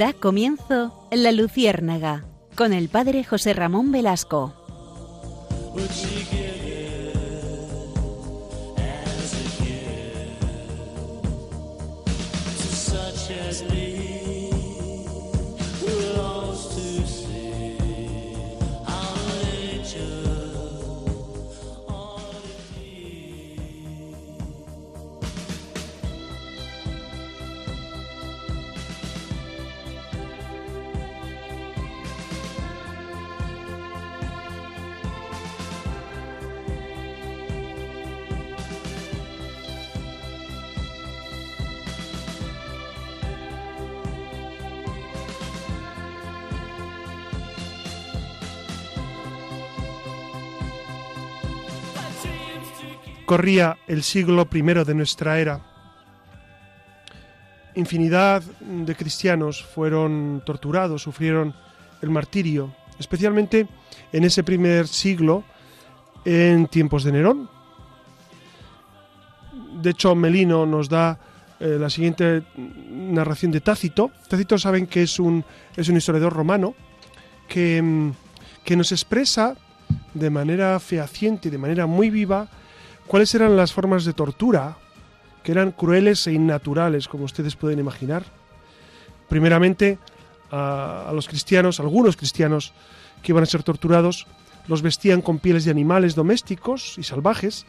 Da comienzo La Luciérnaga con el padre José Ramón Velasco. Corría el siglo I de nuestra era. Infinidad de cristianos fueron torturados, sufrieron el martirio, especialmente en ese primer siglo, en tiempos de Nerón. De hecho, Melino nos da eh, la siguiente narración de Tácito. Tácito saben que es un, es un historiador romano que, mm, que nos expresa de manera fehaciente y de manera muy viva cuáles eran las formas de tortura que eran crueles e innaturales, como ustedes pueden imaginar. Primeramente, a, los cristianos, algunos cristianos que iban a ser torturados, los vestían con pieles de animales domésticos y salvajes,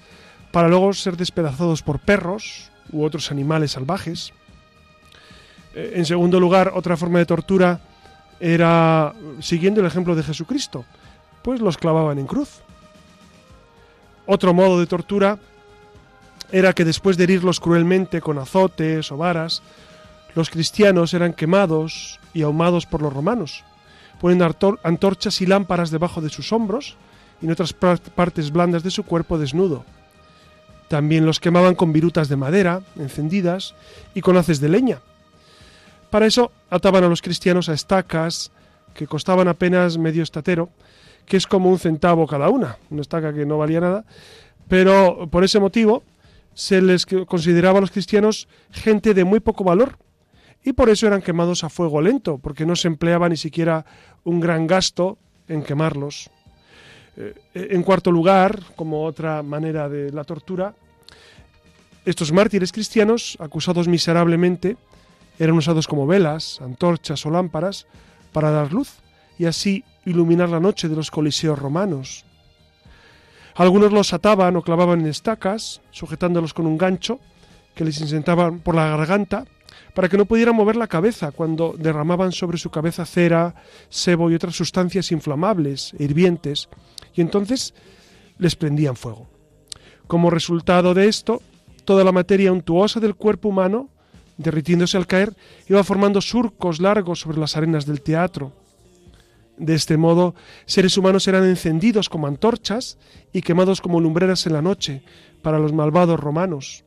para luego ser despedazados por perros u otros animales salvajes. Eh, en segundo lugar, otra forma de tortura era, siguiendo el ejemplo de Jesucristo, pues los clavaban en cruz. Otro modo de tortura era que después de herirlos cruelmente con azotes o varas, los cristianos eran quemados y ahumados por los romanos, poniendo antorchas y lámparas debajo de sus hombros y en otras partes blandas de su cuerpo desnudo. También los quemaban con virutas de madera encendidas y con haces de leña. Para eso ataban a los cristianos a estacas que costaban apenas medio estatero que es como un centavo cada una, una estaca que no valía nada, pero por ese motivo se les consideraba a los cristianos gente de muy poco valor y por eso eran quemados a fuego lento, porque no se empleaba ni siquiera un gran gasto en quemarlos. Eh, en cuarto lugar, como otra manera de la tortura, estos mártires cristianos, acusados miserablemente, eran usados como velas, antorchas o lámparas para dar luz y así iluminar la noche de los coliseos romanos. Algunos los ataban o clavaban en estacas, sujetándolos con un gancho que les insentaban por la garganta para que no pudieran mover la cabeza cuando derramaban sobre su cabeza cera, sebo y otras sustancias inflamables hirvientes, y entonces les prendían fuego. Como resultado de esto, toda la materia untuosa del cuerpo humano, derritiéndose al caer, iba formando surcos largos sobre las arenas del teatro, de este modo, seres humanos eran encendidos como antorchas y quemados como lumbreras en la noche para los malvados romanos.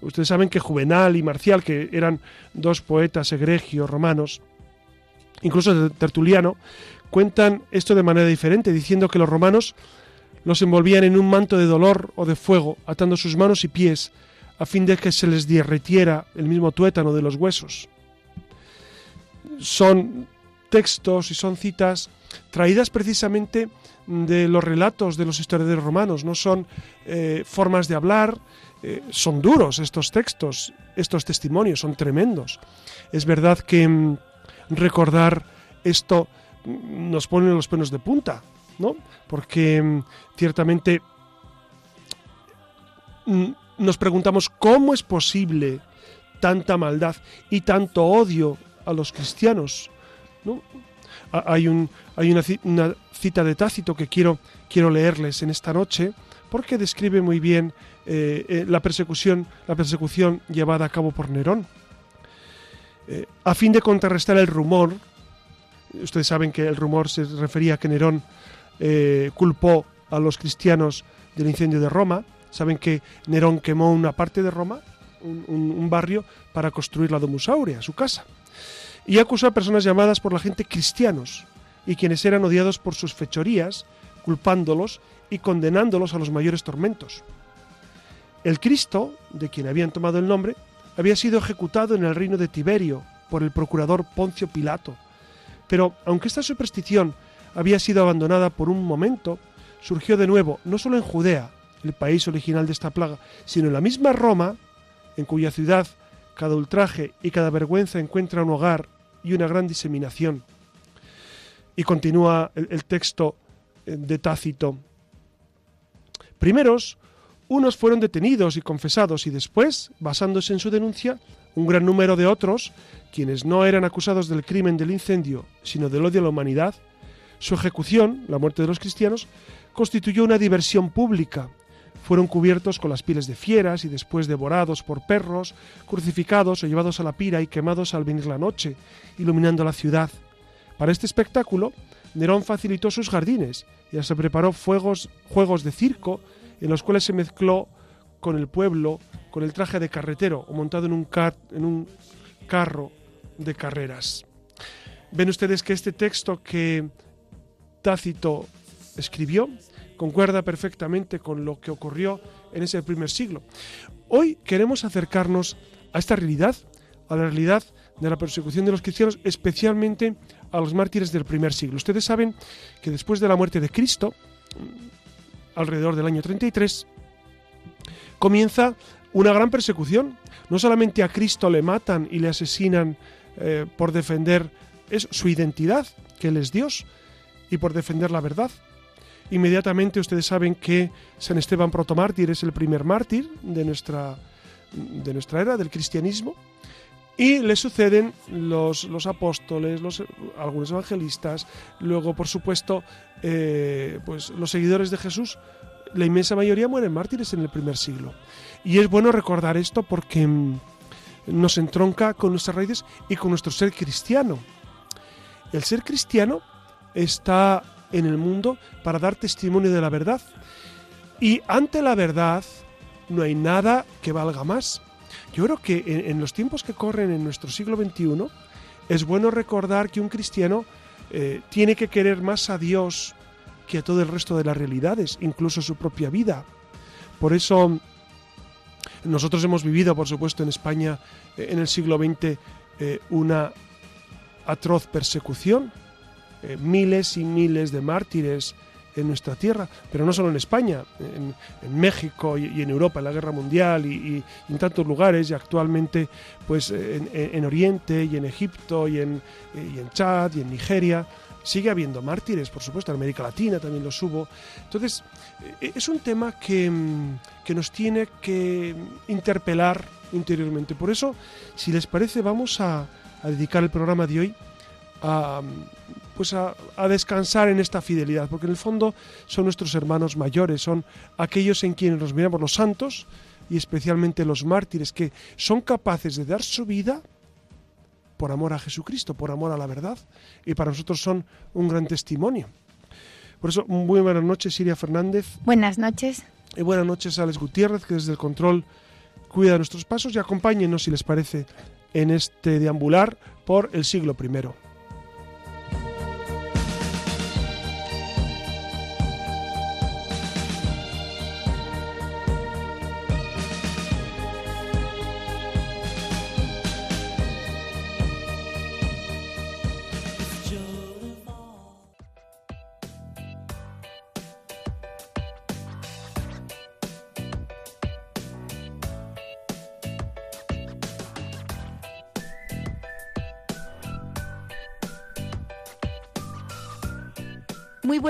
Ustedes saben que Juvenal y Marcial, que eran dos poetas egregios romanos, incluso Tertuliano, cuentan esto de manera diferente, diciendo que los romanos los envolvían en un manto de dolor o de fuego, atando sus manos y pies, a fin de que se les derritiera el mismo tuétano de los huesos. Son textos y son citas traídas precisamente de los relatos de los historiadores romanos, no son eh, formas de hablar, eh, son duros estos textos, estos testimonios, son tremendos. Es verdad que mm, recordar esto mm, nos pone los pelos de punta, ¿no? Porque mm, ciertamente nos preguntamos cómo es posible tanta maldad y tanto odio a los cristianos hay, un, hay una, cita de Tácito que quiero, quiero leerles en esta noche porque describe muy bien eh, eh, la, persecución, la persecución llevada a cabo por Nerón. Eh, a fin de contrarrestar el rumor, ustedes saben que el rumor se refería a que Nerón culpó a los cristianos del incendio de Roma, saben que Nerón quemó una parte de Roma, un, un barrio, para construir la Domus Aurea, su casa y acusó a personas llamadas por la gente cristianos y quienes eran odiados por sus fechorías, culpándolos y condenándolos a los mayores tormentos. El Cristo, de quien habían tomado el nombre, había sido ejecutado en el reino de Tiberio por el procurador Poncio Pilato. Pero aunque esta superstición había sido abandonada por un momento, surgió de nuevo, no solo en Judea, el país original de esta plaga, sino en la misma Roma, en cuya ciudad cada ultraje y cada vergüenza encuentra un hogar y una gran diseminación. Y continúa el, texto eh, de Tácito. Primeros, unos fueron detenidos y confesados y después, basándose en su denuncia, un gran número de otros, quienes no eran acusados del crimen del incendio, sino del odio a la humanidad, su ejecución, la muerte de los cristianos, constituyó una diversión pública. Fueron cubiertos con las pieles de fieras y después devorados por perros, crucificados o llevados a la pira y quemados al venir la noche, iluminando la ciudad. Para este espectáculo, Nerón facilitó sus jardines y se preparó fuegos, juegos de circo en los cuales se mezcló con el pueblo, con el traje de carretero o montado en un, en un carro de carreras. Ven ustedes que este texto que Tácito escribió concuerda perfectamente con lo que ocurrió en ese primer siglo. Hoy queremos acercarnos a esta realidad, a la realidad de la persecución de los cristianos, especialmente a los mártires del primer siglo. Ustedes saben que después de la muerte de Cristo, alrededor del año 33, comienza una gran persecución. No solamente a Cristo le matan y le asesinan eh, por defender su identidad, que Él es Dios, y por defender la verdad. Inmediatamente ustedes saben que San Esteban protomártir es el primer mártir de nuestra, de nuestra era, del cristianismo, y le suceden los, los apóstoles, los, algunos evangelistas, luego, por supuesto, eh, pues los seguidores de Jesús, la inmensa mayoría mueren mártires en el primer siglo. Y es bueno recordar esto porque mm, nos entronca con nuestras raíces y con nuestro ser cristiano. El ser cristiano está en el mundo para dar testimonio de la verdad. Y ante la verdad no hay nada que valga más. Yo creo que en, los tiempos que corren en nuestro siglo XXI es bueno recordar que un cristiano eh, tiene que querer más a Dios que a todo el resto de las realidades, incluso su propia vida. Por eso nosotros hemos vivido, por supuesto, en España eh, en el siglo XX eh, una atroz persecución, miles y miles de mártires en nuestra tierra, pero no solo en España, en, México y, en Europa, en la Guerra Mundial y, en tantos lugares, y actualmente pues en, Oriente y en Egipto y en, y en Chad y en Nigeria. Sigue habiendo mártires, por supuesto, en América Latina también los hubo. Entonces, e, es un tema que, que nos tiene que interpelar interiormente. Por eso, si les parece, vamos a, a dedicar el programa de hoy a, pues a, descansar en esta fidelidad, porque en el fondo son nuestros hermanos mayores, son aquellos en quienes nos miramos los santos y especialmente los mártires que son capaces de dar su vida por amor a Jesucristo, por amor a la verdad, y para nosotros son un gran testimonio. Por eso, muy buenas noches, Siria Fernández. Buenas noches. Y buenas noches, Alex Gutiérrez, que desde el control cuida de nuestros pasos y acompáñenos, si les parece, en este deambular por el siglo primero.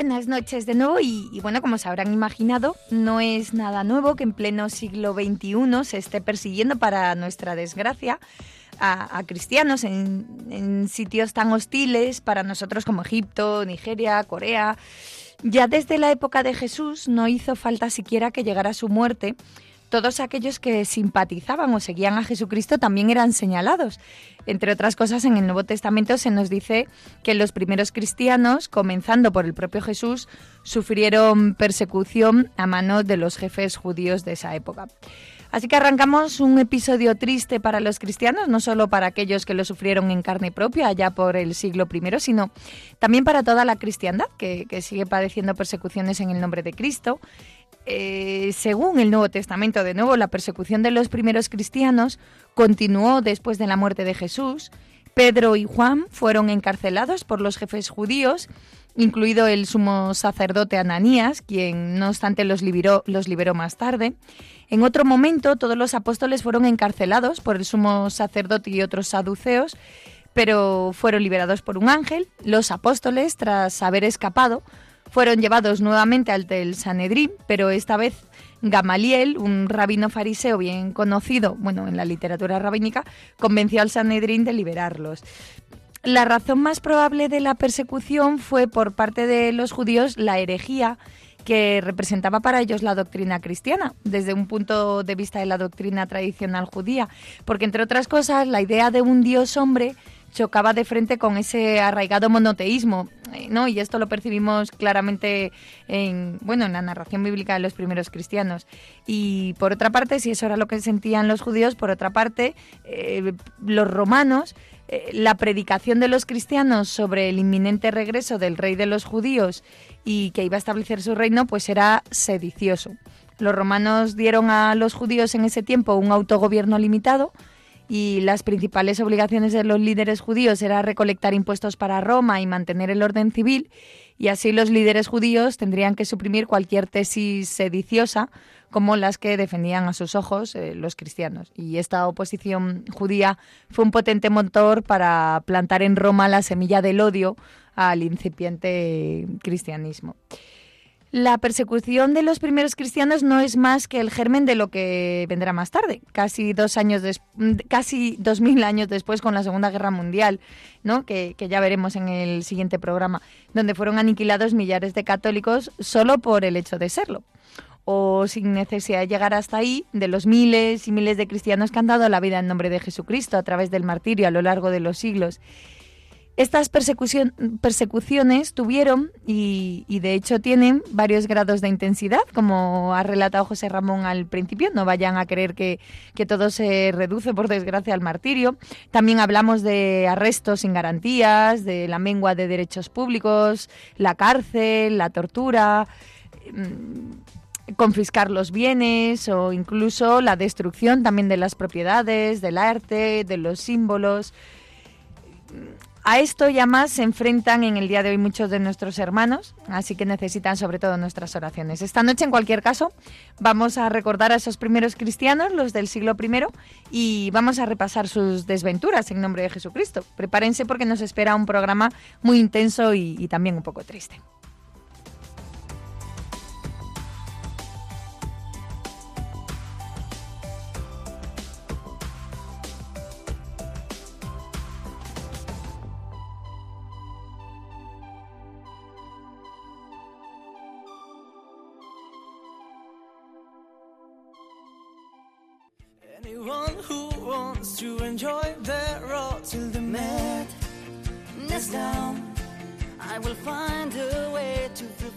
Buenas noches de nuevo y, bueno, como se habrán imaginado, no es nada nuevo que en pleno siglo XXI se esté persiguiendo para nuestra desgracia a, cristianos en, en sitios tan hostiles para nosotros como Egipto, Nigeria, Corea. Ya desde la época de Jesús no hizo falta siquiera que llegara su muerte todos aquellos que simpatizaban o seguían a Jesucristo también eran señalados. Entre otras cosas, en el Nuevo Testamento se nos dice que los primeros cristianos, comenzando por el propio Jesús, sufrieron persecución a mano de los jefes judíos de esa época. Así que arrancamos un episodio triste para los cristianos, no solo para aquellos que lo sufrieron en carne propia allá por el siglo I, sino también para toda la cristiandad que sigue padeciendo persecuciones en el nombre de Cristo eh, según el Nuevo Testamento, de nuevo, la persecución de los primeros cristianos continuó después de la muerte de Jesús, Pedro y Juan fueron encarcelados por los jefes judíos, incluido el sumo sacerdote Ananías, quien no obstante los liberó, los liberó más tarde. En otro momento, todos los apóstoles fueron encarcelados por el sumo sacerdote y otros saduceos, pero fueron liberados por un ángel. Los apóstoles, tras haber escapado, fueron llevados nuevamente al del Sanedrín, pero esta vez Gamaliel, un rabino fariseo bien conocido, bueno, en la literatura rabínica, convenció al Sanedrín de liberarlos. La razón más probable de la persecución fue por parte de los judíos la herejía que representaba para ellos la doctrina cristiana, desde un punto de vista de la doctrina tradicional judía, porque entre otras cosas la idea de un Dios hombre chocaba de frente con ese arraigado monoteísmo, eh, ¿no? Y esto lo percibimos claramente en, bueno, en la narración bíblica de los primeros cristianos. Y por otra parte, si eso era lo que sentían los judíos, por otra parte, eh, los romanos eh, la predicación de los cristianos sobre el inminente regreso del rey de los judíos y que iba a establecer su reino, pues era sedicioso. Los romanos dieron a los judíos en ese tiempo un autogobierno limitado, y las principales obligaciones de los líderes judíos era recolectar impuestos para Roma y mantener el orden civil, y así los líderes judíos tendrían que suprimir cualquier tesis sediciosa como las que defendían a sus ojos eh, los cristianos. Y esta oposición judía fue un potente motor para plantar en Roma la semilla del odio al incipiente cristianismo. La persecución de los primeros cristianos no es más que el germen de lo que vendrá más tarde, casi dos años casi dos mil años después con la Segunda Guerra Mundial, ¿no? Que, que, ya veremos en el siguiente programa, donde fueron aniquilados millares de católicos solo por el hecho de serlo. O sin necesidad de llegar hasta ahí, de los miles y miles de cristianos que han dado la vida en nombre de Jesucristo a través del martirio a lo largo de los siglos. Estas persecuciones tuvieron y, de hecho tienen varios grados de intensidad, como ha relatado José Ramón al principio. No vayan a creer que, que, todo se reduce, por desgracia, al martirio. También hablamos de arrestos sin garantías, de la mengua de derechos públicos, la cárcel, la tortura mm, confiscar los bienes o incluso la destrucción también de las propiedades, del arte, de los símbolos. A esto ya más se enfrentan en el día de hoy muchos de nuestros hermanos, así que necesitan sobre todo nuestras oraciones. Esta noche, en cualquier caso, vamos a recordar a esos primeros cristianos, los del siglo I, y vamos a repasar sus desventuras en nombre de Jesucristo. Prepárense porque nos espera un programa muy intenso y, y también un poco triste.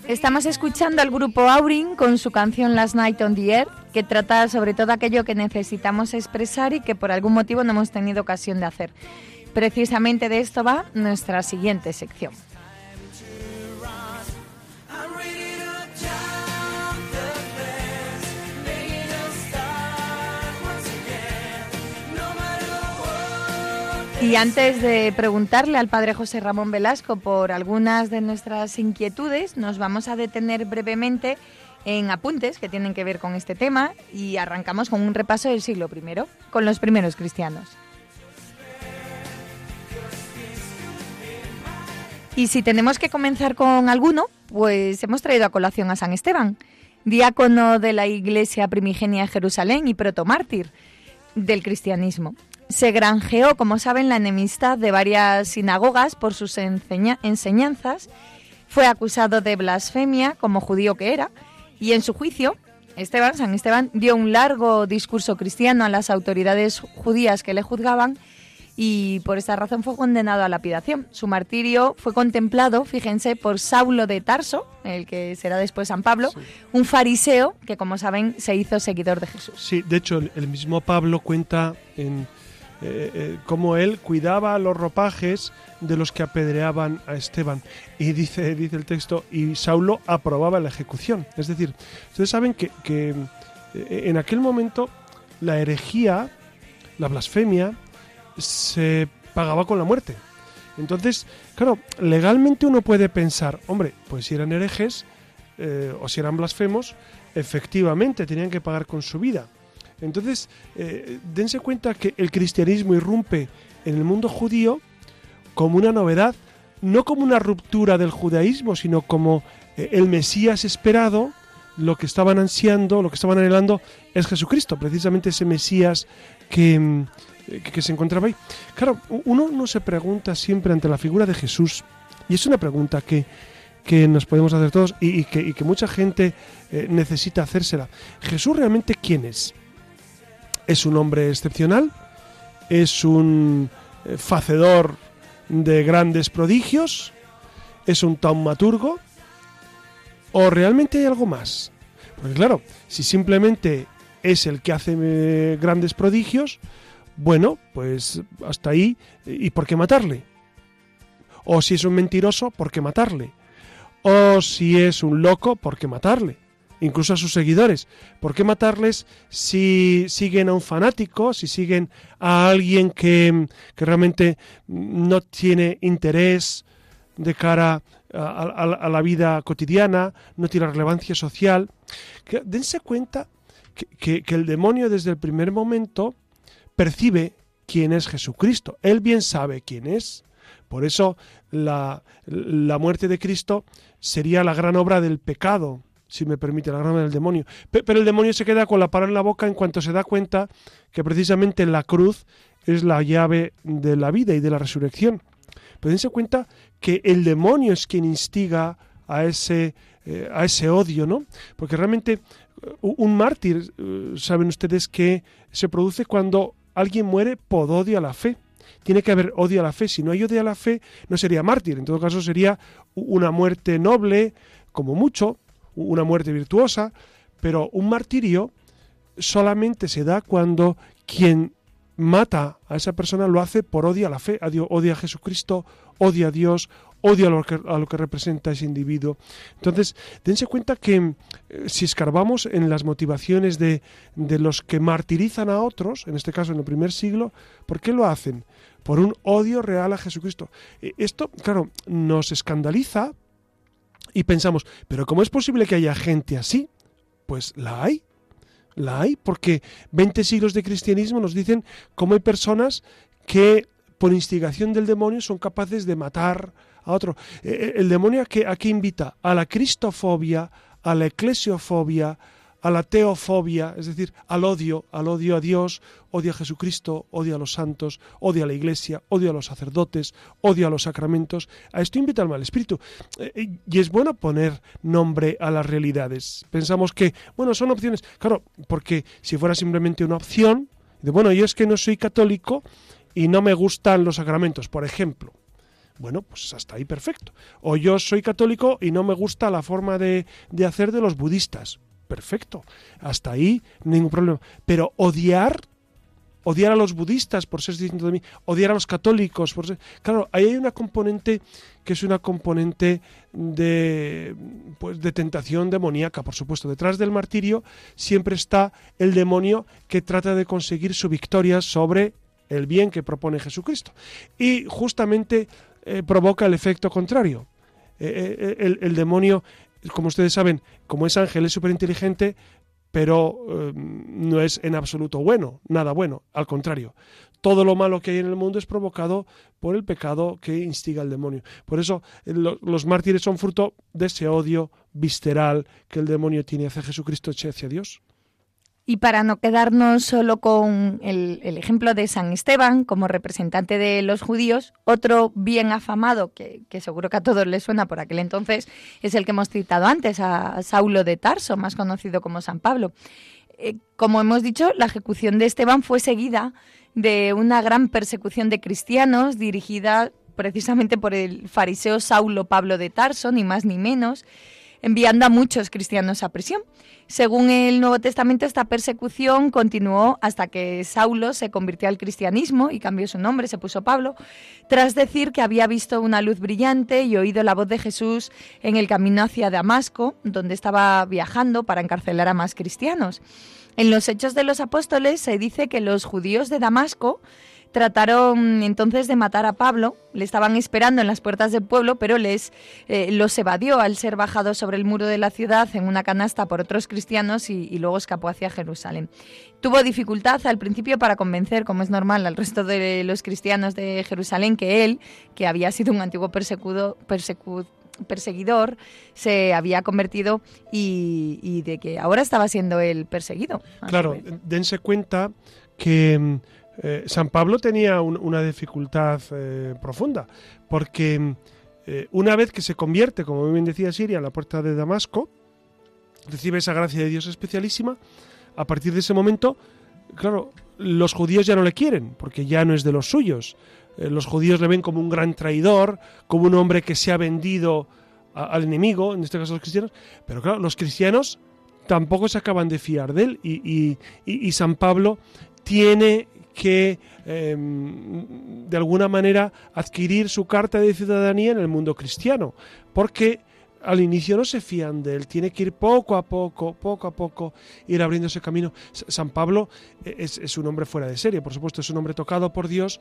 Estamos escuchando al grupo Aurin con su canción Last Night on the Earth, que trata sobre todo aquello que necesitamos expresar y que por algún motivo no hemos tenido ocasión de hacer. Precisamente de esto va nuestra siguiente sección. Y antes de preguntarle al padre José Ramón Velasco por algunas de nuestras inquietudes, nos vamos a detener brevemente en apuntes que tienen que ver con este tema y arrancamos con un repaso del siglo I, con los primeros cristianos. Y si tenemos que comenzar con alguno, pues hemos traído a colación a San Esteban, diácono de la Iglesia primigenia de Jerusalén y protomártir del cristianismo se granjeó, como saben, la enemistad de varias sinagogas por sus enseñanzas, fue acusado de blasfemia como judío que era, y en su juicio, Esteban, San Esteban, dio un largo discurso cristiano a las autoridades judías que le juzgaban y por esta razón fue condenado a lapidación. Su martirio fue contemplado, fíjense, por Saulo de Tarso, el que será después San Pablo, un fariseo que, como saben, se hizo seguidor de Jesús. Sí, de hecho, el mismo Pablo cuenta en eh, eh, cómo él cuidaba los ropajes de los que apedreaban a Esteban. Y dice, dice el texto, y Saulo aprobaba la ejecución. Es decir, ustedes saben que, que eh, en aquel momento la herejía, la blasfemia, se pagaba con la muerte. Entonces, claro, legalmente uno puede pensar, hombre, pues si eran herejes eh, o si eran blasfemos, efectivamente tenían que pagar con su vida. Entonces, eh, dense cuenta que el cristianismo irrumpe en el mundo judío como una novedad, no como una ruptura del judaísmo, sino como eh, el Mesías esperado, lo que estaban ansiando, lo que estaban anhelando es Jesucristo, precisamente ese Mesías que, mm, que, se encontraba ahí. Claro, uno no se pregunta siempre ante la figura de Jesús, y es una pregunta que, que nos podemos hacer todos y, que, mucha gente eh, necesita hacérsela. ¿Jesús realmente quién es? ¿Es un hombre excepcional? ¿Es un eh, facedor de grandes prodigios? ¿Es un taumaturgo? ¿O realmente hay algo más? Porque claro, si simplemente es el que hace eh, grandes prodigios, bueno, pues hasta ahí, ¿y por qué matarle? O si es un mentiroso, ¿por qué matarle? O si es un loco, ¿por qué matarle? Incluso a sus seguidores. ¿Por qué matarles si siguen a un fanático, si siguen a alguien que, que realmente no tiene interés de cara a, la vida cotidiana, no tiene relevancia social? Dense cuenta que, que el demonio desde el primer momento percibe quién es Jesucristo. Él bien sabe quién es. Por eso la, muerte de Cristo sería la gran obra del pecado, si me permite, la obra del demonio. Pero el demonio se queda con la palabra en la boca en cuanto se da cuenta que precisamente la cruz es la llave de la vida y de la resurrección. Pero dense cuenta que el demonio es quien instiga a ese, eh, a ese odio, ¿no? Porque realmente un mártir, eh, saben ustedes que se produce cuando alguien muere por odio a la fe. Tiene que haber odio a la fe. Si no hay odio a la fe, no sería mártir. En todo caso, sería una muerte noble, como mucho, una muerte virtuosa. Pero un martirio solamente se da cuando quien mata a esa persona lo hace por odio a la fe, odia a Jesucristo, odia a Dios, odia a lo, que, a lo que representa ese individuo. Entonces, dense cuenta que eh, si escarbamos en las motivaciones de, de los que martirizan a otros, en este caso en el primer siglo, ¿por qué lo hacen? Por un odio real a Jesucristo. Eh, esto, claro, nos escandaliza y pensamos, pero ¿cómo es posible que haya gente así? Pues la hay, la hay, porque 20 siglos de cristianismo nos dicen cómo hay personas que por instigación del demonio son capaces de matar a otro. Eh, eh, el demonio a qué, invita? A la cristofobia, a la eclesiofobia, a la teofobia, es decir, al odio, al odio a Dios, odio a Jesucristo, odio a los santos, odio a la iglesia, odio a los sacerdotes, odio a los sacramentos. A esto invita el mal espíritu. Eh, y es bueno poner nombre a las realidades. Pensamos que, bueno, son opciones. Claro, porque si fuera simplemente una opción, de bueno, yo es que no soy católico y no me gustan los sacramentos, por ejemplo. Bueno, pues hasta ahí perfecto. O yo soy católico y no me gusta la forma de, de hacer de los budistas. Perfecto. Hasta ahí ningún problema. Pero odiar odiar a los budistas por ser distinto de mí, odiar a los católicos por ser... Claro, ahí hay una componente que es una componente de, pues, de tentación demoníaca, por supuesto. Detrás del martirio siempre está el demonio que trata de conseguir su victoria sobre el bien que propone Jesucristo. Y justamente eh, provoca el efecto contrario. Eh, eh, el, demonio, como ustedes saben, como es ángel, es súper inteligente, pero no es en absoluto bueno, nada bueno, al contrario. Todo lo malo que hay en el mundo es provocado por el pecado que instiga el demonio. Por eso los mártires son fruto de ese odio visceral que el demonio tiene hacia Jesucristo hacia Dios. Y para no quedarnos solo con el, ejemplo de San Esteban como representante de los judíos, otro bien afamado, que, seguro que a todos les suena por aquel entonces, es el que hemos citado antes, a Saulo de Tarso, más conocido como San Pablo. Eh, como hemos dicho, la ejecución de Esteban fue seguida de una gran persecución de cristianos dirigida precisamente por el fariseo Saulo Pablo de Tarso, ni más ni menos, enviando a muchos cristianos a prisión. Según el Nuevo Testamento, esta persecución continuó hasta que Saulo se convirtió al cristianismo y cambió su nombre, se puso Pablo, tras decir que había visto una luz brillante y oído la voz de Jesús en el camino hacia Damasco, donde estaba viajando para encarcelar a más cristianos. En los Hechos de los Apóstoles se dice que los judíos de Damasco trataron entonces de matar a Pablo. Le estaban esperando en las puertas del pueblo, pero les eh, los evadió al ser bajado sobre el muro de la ciudad en una canasta por otros cristianos y, luego escapó hacia Jerusalén. Tuvo dificultad al principio para convencer, como es normal, al resto de los cristianos de Jerusalén que él, que había sido un antiguo perseguido, perseguidor se había convertido y, de que ahora estaba siendo el perseguido. Claro, dense cuenta que eh, San Pablo tenía una dificultad eh, profunda, porque eh, una vez que se convierte, como bien decía Siria, a la puerta de Damasco, recibe esa gracia de Dios especialísima, a partir de ese momento, claro, los judíos ya no le quieren, porque ya no es de los suyos. los judíos le ven como un gran traidor, como un hombre que se ha vendido al enemigo, en este caso los cristianos, pero claro, los cristianos tampoco se acaban de fiar de él y San Pablo tiene que em, de alguna manera adquirir su carta de ciudadanía en el mundo cristiano, porque al inicio no se fían de él, tiene que ir poco a poco, poco a poco, ir abriendo ese camino. San Pablo e, es, un hombre fuera de serie, por supuesto, es un hombre tocado por Dios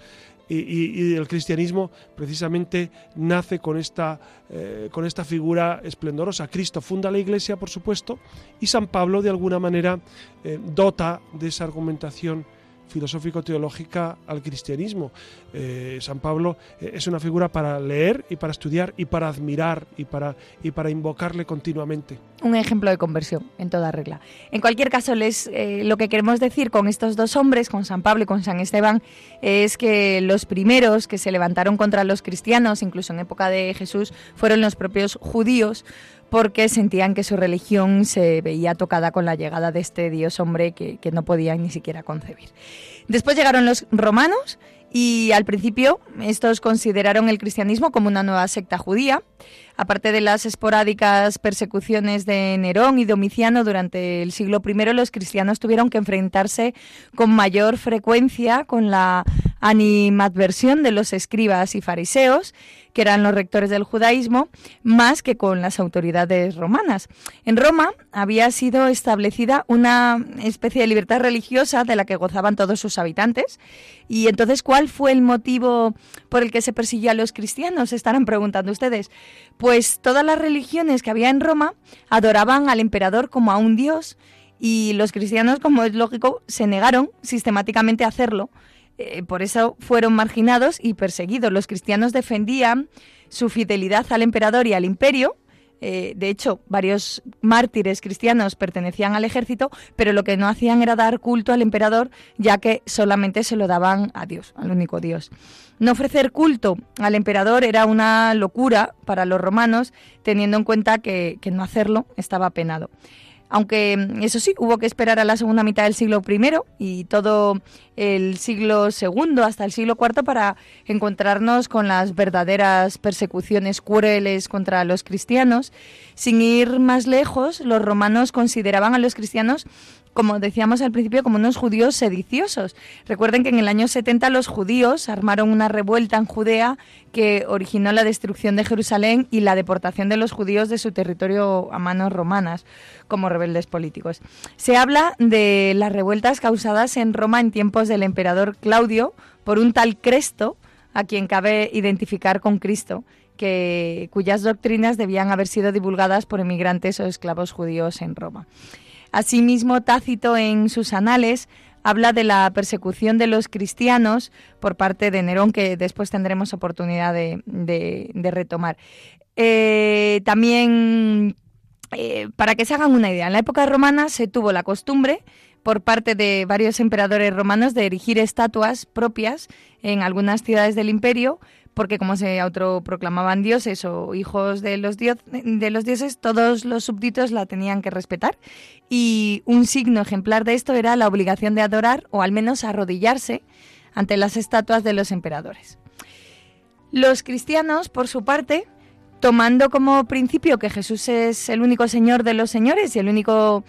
y, el cristianismo precisamente nace con esta, eh, con esta figura esplendorosa. Cristo funda la iglesia, por supuesto, y San Pablo de alguna manera eh, dota de esa argumentación filosófico-teológica al cristianismo. Eh, San Pablo eh, es una figura para leer y para estudiar y para admirar y para, y para invocarle continuamente. Un ejemplo de conversión, en toda regla. En cualquier caso, eh, lo que queremos decir con estos dos hombres, con San Pablo y con San Esteban, es que los primeros que se levantaron contra los cristianos, incluso en época de Jesús, fueron los propios judíos, porque sentían que su religión se veía tocada con la llegada de este Dios hombre que, no podían ni siquiera concebir. Después llegaron los romanos y al principio estos consideraron el cristianismo como una nueva secta judía. Aparte de las esporádicas persecuciones de Nerón y Domiciano durante el siglo I, los cristianos tuvieron que enfrentarse con mayor frecuencia con la animadversión de los escribas y fariseos, que eran los rectores del judaísmo, más que con las autoridades romanas. En Roma había sido establecida una especie de libertad religiosa de la que gozaban todos sus habitantes. Y entonces, ¿cuál fue el motivo por el que se persiguió a los cristianos? Se estarán preguntando ustedes. Todas las religiones que había en Roma adoraban al emperador como a un dios y los cristianos, como es lógico, se negaron sistemáticamente a hacerlo eh, por eso fueron marginados y perseguidos. Los cristianos defendían su fidelidad al emperador y al imperio. Eh, de hecho, varios mártires cristianos pertenecían al ejército, pero lo que no hacían era dar culto al emperador, ya que solamente se lo daban a Dios, al único Dios. No ofrecer culto al emperador era una locura para los romanos, teniendo en cuenta que no hacerlo estaba penado aunque mm, eso sí, hubo que esperar a la segunda mitad del siglo I y todo el siglo II hasta el siglo IV para encontrarnos con las verdaderas persecuciones crueles contra los cristianos. Sin ir más lejos, los romanos consideraban a los cristianos como decíamos al principio, como unos judíos sediciosos. Recuerden que en el año 70 los judíos armaron una revuelta en Judea que originó la destrucción de Jerusalén y la deportación de los judíos de su territorio a manos romanas como rebeldes políticos. Se habla de las revueltas causadas en Roma en tiempos del emperador Claudio por un tal Cresto, a quien cabe identificar con Cristo, que, cuyas doctrinas debían haber sido divulgadas por emigrantes o esclavos judíos en Roma. Asimismo, Tácito en sus anales habla de la persecución de los cristianos por parte de Nerón, que después tendremos oportunidad de, retomar. Eh, también, eh, para que se hagan una idea, en la época romana se tuvo la costumbre por parte de varios emperadores romanos de erigir estatuas propias en algunas ciudades del imperio porque como se autoproclamaban dioses o hijos de los, de los dioses, todos los súbditos la tenían que respetar. Y un signo ejemplar de esto era la obligación de adorar o al menos arrodillarse ante las estatuas de los emperadores. Los cristianos, por su parte, tomando como principio que Jesús es el único Señor de los señores y el único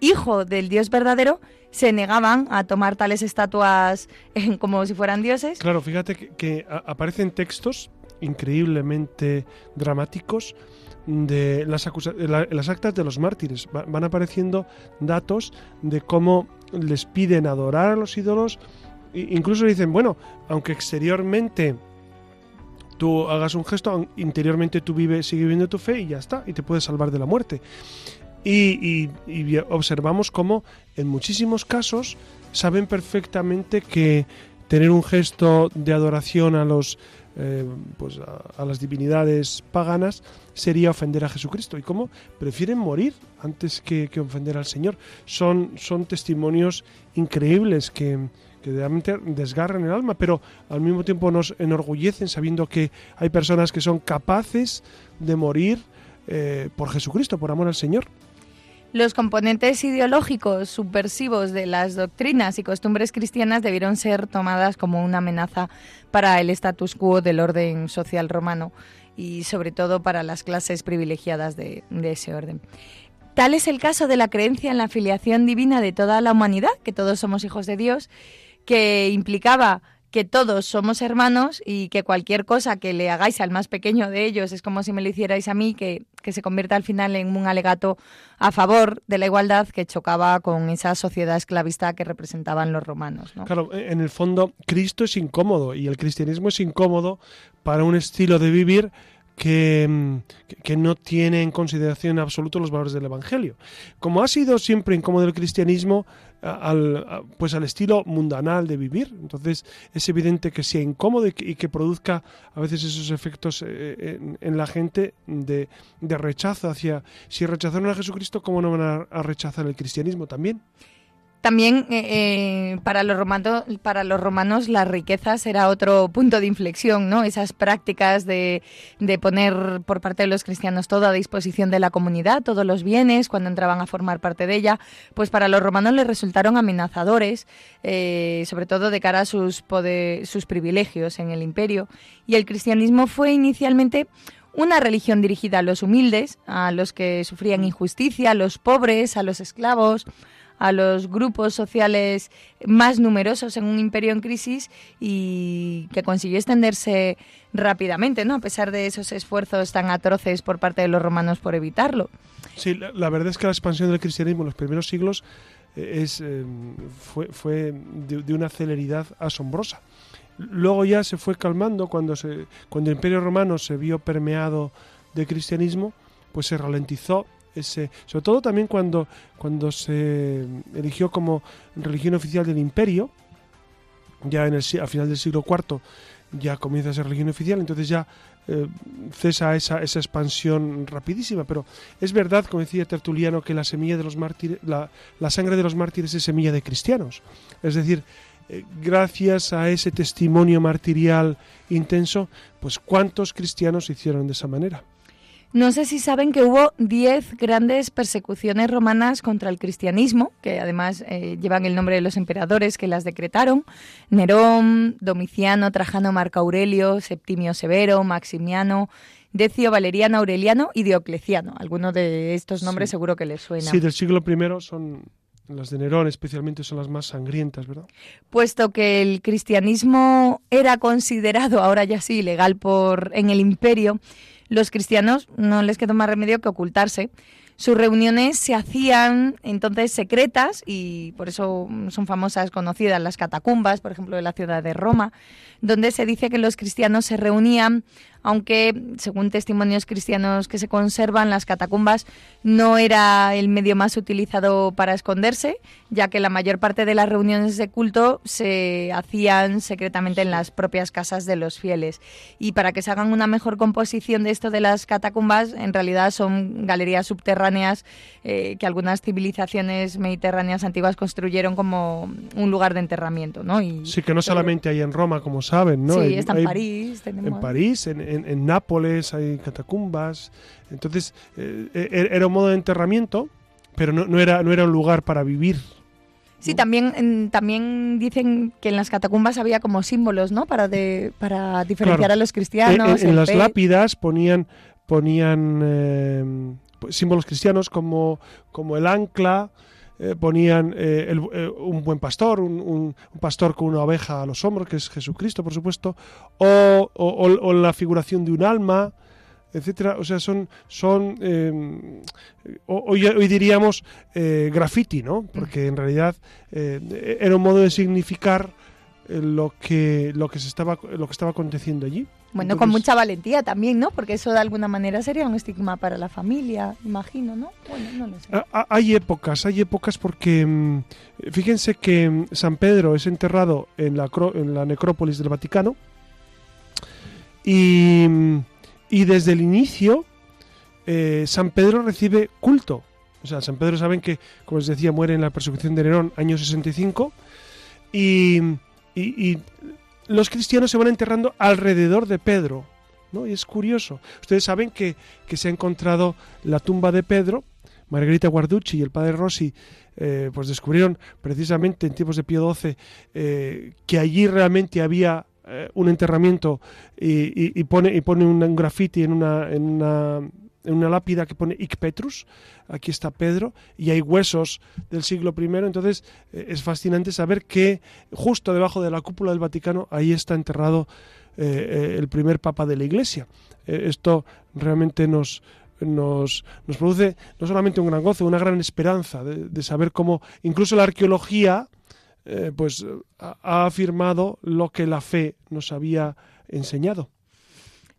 Hijo del Dios verdadero, se negaban a tomar tales estatuas como si fueran dioses. Claro, fíjate que, aparecen textos increíblemente dramáticos de las, las actas de los mártires. van apareciendo datos de cómo les piden adorar a los ídolos incluso dicen, bueno, aunque exteriormente tú hagas un gesto, interiormente tú vives, sigue viviendo tu fe y ya está, y te puedes salvar de la muerte. Y, observamos cómo en muchísimos casos saben perfectamente que tener un gesto de adoración a los eh, pues a, las divinidades paganas sería ofender a Jesucristo y cómo prefieren morir antes que, ofender al Señor. Son, son testimonios increíbles que, que realmente desgarran el alma, pero al mismo tiempo nos enorgullecen sabiendo que hay personas que son capaces de morir eh, por Jesucristo, por amor al Señor. Los componentes ideológicos subversivos de las doctrinas y costumbres cristianas debieron ser tomadas como una amenaza para el status quo del orden social romano y sobre todo para las clases privilegiadas de, ese orden. Tal es el caso de la creencia en la filiación divina de toda la humanidad, que todos somos hijos de Dios, que implicaba que todos somos hermanos y que cualquier cosa que le hagáis al más pequeño de ellos es como si me lo hicierais a mí, que, se convierta al final en un alegato a favor de la igualdad que chocaba con esa sociedad esclavista que representaban los romanos. Claro, en el fondo Cristo es incómodo y el cristianismo es incómodo para un estilo de vivir que, que, no tiene en consideración en absoluto los valores del Evangelio. Como ha sido siempre incómodo el cristianismo, al, pues al estilo mundanal de vivir. Entonces es evidente que sea incómodo y que, produzca a veces esos efectos eh, en, la gente de, de, rechazo hacia... Si rechazaron a Jesucristo, ¿cómo no van a rechazar el cristianismo también? También eh, eh, para, los romanos, para los romanos las riquezas era otro punto de inflexión, ¿no? Esas prácticas de, poner por parte de los cristianos todo a disposición de la comunidad, todos los bienes, cuando entraban a formar parte de ella, pues para los romanos les resultaron amenazadores, eh, sobre todo de cara a sus privilegios en el imperio. Y el cristianismo fue inicialmente una religión dirigida a los humildes, a los que sufrían injusticia, a los pobres, a los esclavos, a los grupos sociales más numerosos en un imperio en crisis y que consiguió extenderse rápidamente, ¿no? A pesar de esos esfuerzos tan atroces por parte de los romanos por evitarlo. Sí, la, verdad es que la expansión del cristianismo en los primeros siglos eh, es, eh, fue, fue de, una celeridad asombrosa. Luego ya se fue calmando cuando, se, cuando el imperio romano se vio permeado de cristianismo, pues se ralentizó sobre todo también cuando, cuando se eligió como religión oficial del imperio, ya en el, a final del siglo IV ya comienza a ser religión oficial, entonces ya eh, cesa esa, esa, expansión rapidísima. Pero es verdad, como decía Tertuliano, que la semilla de los mártires, la, la sangre de los mártires es semilla de cristianos. Es decir, eh, gracias a ese testimonio martirial intenso, pues cuántos cristianos hicieron de esa manera. No sé si saben que hubo diez grandes persecuciones romanas contra el cristianismo, que además eh, llevan el nombre de los emperadores que las decretaron. Nerón, Domiciano, Trajano, Marco Aurelio, Septimio Severo, Maximiano, Decio, Valeriano, Aureliano y Diocleciano. Algunos de estos nombres seguro que les suenan. Sí, del siglo I son las de Nerón especialmente son las más sangrientas, ¿verdad? Puesto que el cristianismo era considerado ahora ya sí ilegal por en el imperio, los cristianos no les quedó más remedio que ocultarse. Sus reuniones se hacían entonces secretas y por eso son famosas, conocidas las catacumbas, por ejemplo, de la ciudad de Roma, donde se dice que los cristianos se reunían aunque según testimonios cristianos que se conservan, las catacumbas no era el medio más utilizado para esconderse, ya que la mayor parte de las reuniones de culto se hacían secretamente en las propias casas de los fieles. Y para que se hagan una mejor composición de esto de las catacumbas, en realidad son galerías subterráneas eh, que algunas civilizaciones mediterráneas antiguas construyeron como un lugar de enterramiento. ¿no? Y sí, que no solamente hay en Roma, como saben, ¿no? Sí, está en París. En París, en, en, Nápoles hay catacumbas. Entonces, eh, eh, era un modo de enterramiento, pero no, era, no era un lugar para vivir. Sí, también, también dicen que en las catacumbas había como símbolos, ¿no? Para, de, para diferenciar a los cristianos. En, las lápidas ponían, ponían eh, símbolos cristianos como, como el ancla, eh, ponían eh, eh, un buen pastor, un, pastor con una oveja a los hombros, que es Jesucristo, por supuesto, o, la figuración de un alma, etcétera. O sea, son, son hoy, hoy, diríamos graffiti, ¿no? Porque en realidad era un modo de significar eh, lo que lo que se estaba lo que estaba aconteciendo allí. Bueno, con mucha valentía también, ¿no? Porque eso de alguna manera sería un estigma para la familia, imagino, ¿no? Bueno, no lo sé. Hay épocas, hay épocas porque mm, fíjense que mm, San Pedro es enterrado en la, en la necrópolis del Vaticano y, mm, y desde el inicio eh, San Pedro recibe culto. O sea, San Pedro saben que, como les decía, muere en la persecución de Nerón, año 65, y, y, los cristianos se van enterrando alrededor de Pedro. ¿no? Y es curioso. Ustedes saben que, se ha encontrado la tumba de Pedro, Margarita Guarducci y el padre Rossi eh, pues descubrieron precisamente en tiempos de Pío XII eh, que allí realmente había un enterramiento y, pone, y pone un, un graffiti en una, en una en una lápida que pone Ic Petrus, aquí está Pedro, y hay huesos del siglo I, entonces eh, es fascinante saber que justo debajo de la cúpula del Vaticano, ahí está enterrado eh, eh, el primer papa de la Iglesia. esto realmente nos, nos, nos, produce no solamente un gran gozo, una gran esperanza de, saber cómo incluso la arqueología pues ha afirmado lo que la fe nos había enseñado.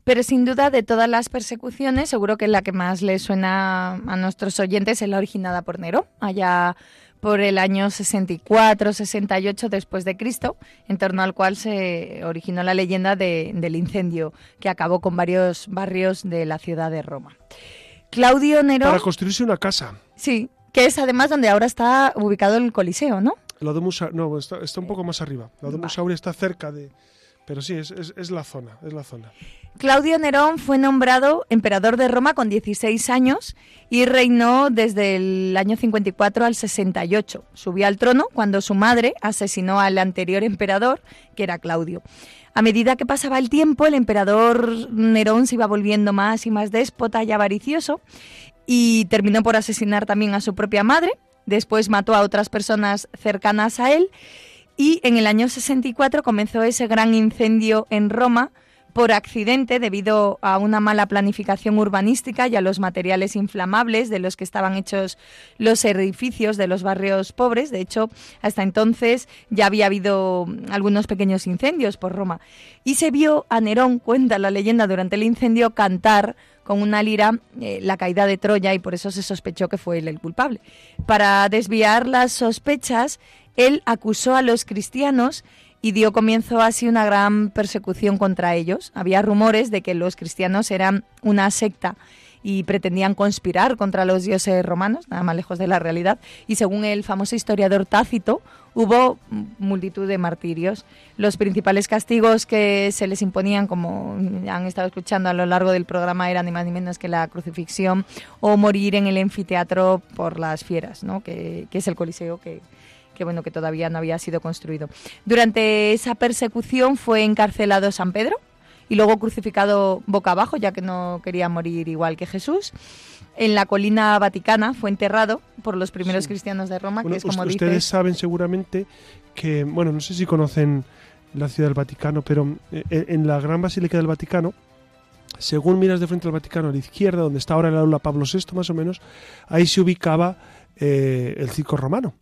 Pero sin duda, de todas las persecuciones, seguro que la que más le suena a nuestros oyentes es la originada por Nero, allá por el año 64-68 después de Cristo, en torno al cual se originó la leyenda del incendio que acabó con varios barrios de la ciudad de Roma. Claudio Nero... Para construirse una casa. Sí, que es además donde ahora está ubicado el Coliseo, ¿no? La no, está, un poco más arriba. La Domus Aurea está cerca de... Pero sí, es, es la zona, es la zona. Claudio Nerón fue nombrado emperador de Roma con 16 años y reinó desde el año 54 al 68. Subió al trono cuando su madre asesinó al anterior emperador, que era Claudio. A medida que pasaba el tiempo, el emperador Nerón se iba volviendo más y más déspota y avaricioso y terminó por asesinar también a su propia madre. Después mató a otras personas cercanas a él y en el año 64 comenzó ese gran incendio en Roma por accidente debido a una mala planificación urbanística y a los materiales inflamables de los que estaban hechos los edificios de los barrios pobres. De hecho, hasta entonces ya había habido algunos pequeños incendios por Roma. Y se vio a Nerón, cuenta la leyenda durante el incendio, cantar con una lira eh, la caída de Troya y por eso se sospechó que fue él el culpable. Para desviar las sospechas, él acusó a los cristianos y dio comienzo así una gran persecución contra ellos. Había rumores de que los cristianos eran una secta y pretendían conspirar contra los dioses romanos, nada más lejos de la realidad, y según el famoso historiador Tácito, hubo multitud de martirios. Los principales castigos que se les imponían, como han estado escuchando a lo largo del programa, eran ni más ni menos que la crucifixión o morir en el anfiteatro por las fieras, ¿no? que, que es el Coliseo que, que bueno, que todavía no había sido construido. Durante esa persecución fue encarcelado San Pedro y luego crucificado boca abajo, ya que no quería morir igual que Jesús. En la colina vaticana fue enterrado por los primeros cristianos de Roma, que es como Ustedes saben seguramente que, bueno, no sé si conocen la ciudad del Vaticano, pero eh, en la gran basílica del Vaticano, según miras de frente al Vaticano a la izquierda, donde está ahora el aula Pablo VI más o menos, ahí se ubicaba eh, el circo romano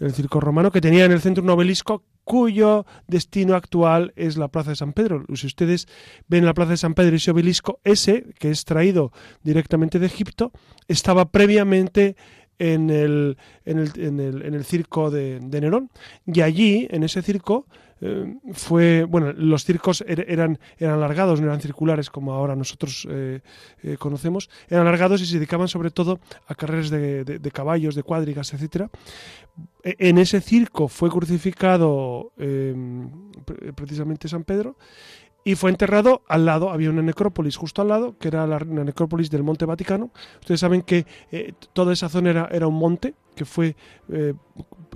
el circo romano, que tenía en el centro un obelisco cuyo destino actual es la Plaza de San Pedro. Si ustedes ven la Plaza de San Pedro y ese obelisco, ese, que es traído directamente de Egipto, estaba previamente en el, en el, en el, en el circo de, de Nerón. Y allí, en ese circo, eh, fue, bueno, los circos er, eran, eran alargados, no eran circulares como ahora nosotros eh, eh, conocemos, eran alargados y se dedicaban sobre todo a carreras de, caballos, de cuadrigas, etcétera. E, en ese circo fue crucificado precisamente San Pedro y fue enterrado al lado, había una necrópolis justo al lado, que era la, necrópolis del Monte Vaticano. Ustedes saben que eh, toda esa zona era, era, un monte que fue eh,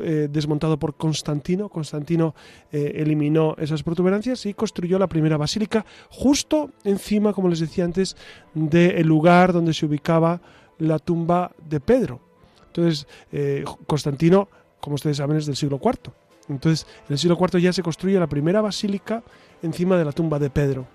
eh, desmontado por Constantino. Constantino eliminó esas protuberancias y construyó la primera basílica justo encima, como les decía antes, del lugar donde se ubicaba la tumba de Pedro. Entonces, Constantino, como ustedes saben, es del siglo IV. Entonces, en el siglo IV ya se construye la primera basílica encima de la tumba de Pedro.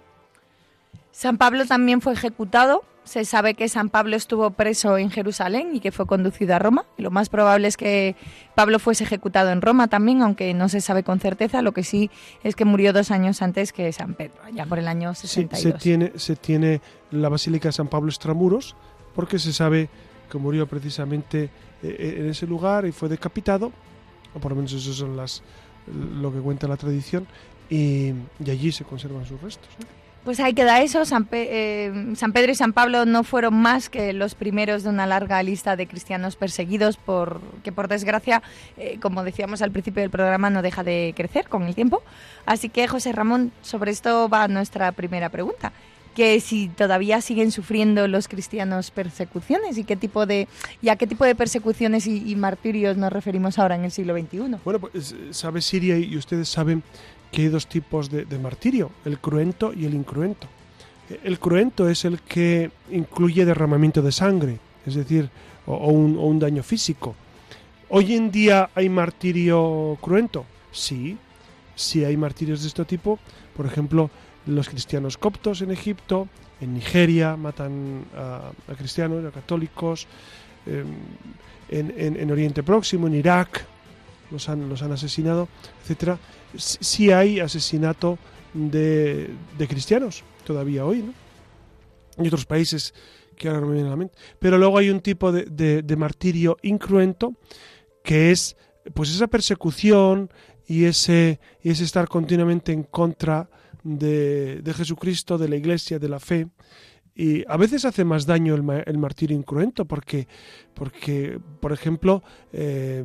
San Pablo también fue ejecutado. Se sabe que San Pablo estuvo preso en Jerusalén y que fue conducido a Roma. Lo más probable es que Pablo fuese ejecutado en Roma también, aunque no se sabe con certeza. Lo que sí es que murió dos años antes que San Pedro, ya por el año 62. Sí, se tiene, se tiene la Basílica de San Pablo extramuros, porque se sabe que murió precisamente eh, eh, en ese lugar y fue decapitado, o por lo menos eso son las lo que cuenta la tradición, y, y allí se conservan sus restos. Pues ahí queda eso. Eh, San, Pedro y San Pablo no fueron más que los primeros de una larga lista de cristianos perseguidos, por, que por desgracia, eh, como decíamos al principio del programa, no deja de crecer con el tiempo. Así que, José Ramón, sobre esto va nuestra primera pregunta que si todavía siguen sufriendo los cristianos persecuciones y qué tipo de y a qué tipo de persecuciones y, y martirios nos referimos ahora en el siglo XXI. Bueno, pues sabe Siria y ustedes saben que hay dos tipos de, martirio, el cruento y el incruento. El cruento es el que incluye derramamiento de sangre, es decir, o, un, daño físico. ¿Hoy en día hay martirio cruento? Sí, sí hay martirios de este tipo. Por ejemplo, los cristianos coptos en Egipto, en Nigeria matan a, cristianos, a católicos, em, en, Oriente Próximo, en Irak, los han, los han asesinado, etcétera sí hay asesinato de, cristianos todavía hoy, ¿no? Y otros países que ahora no me vienen a la mente. Pero luego hay un tipo de, martirio incruento que es pues esa persecución y ese, y ese estar continuamente en contra de, de Jesucristo, de la iglesia, de la fe, y a veces hace más daño el, martirio incruento porque, porque por ejemplo, eh,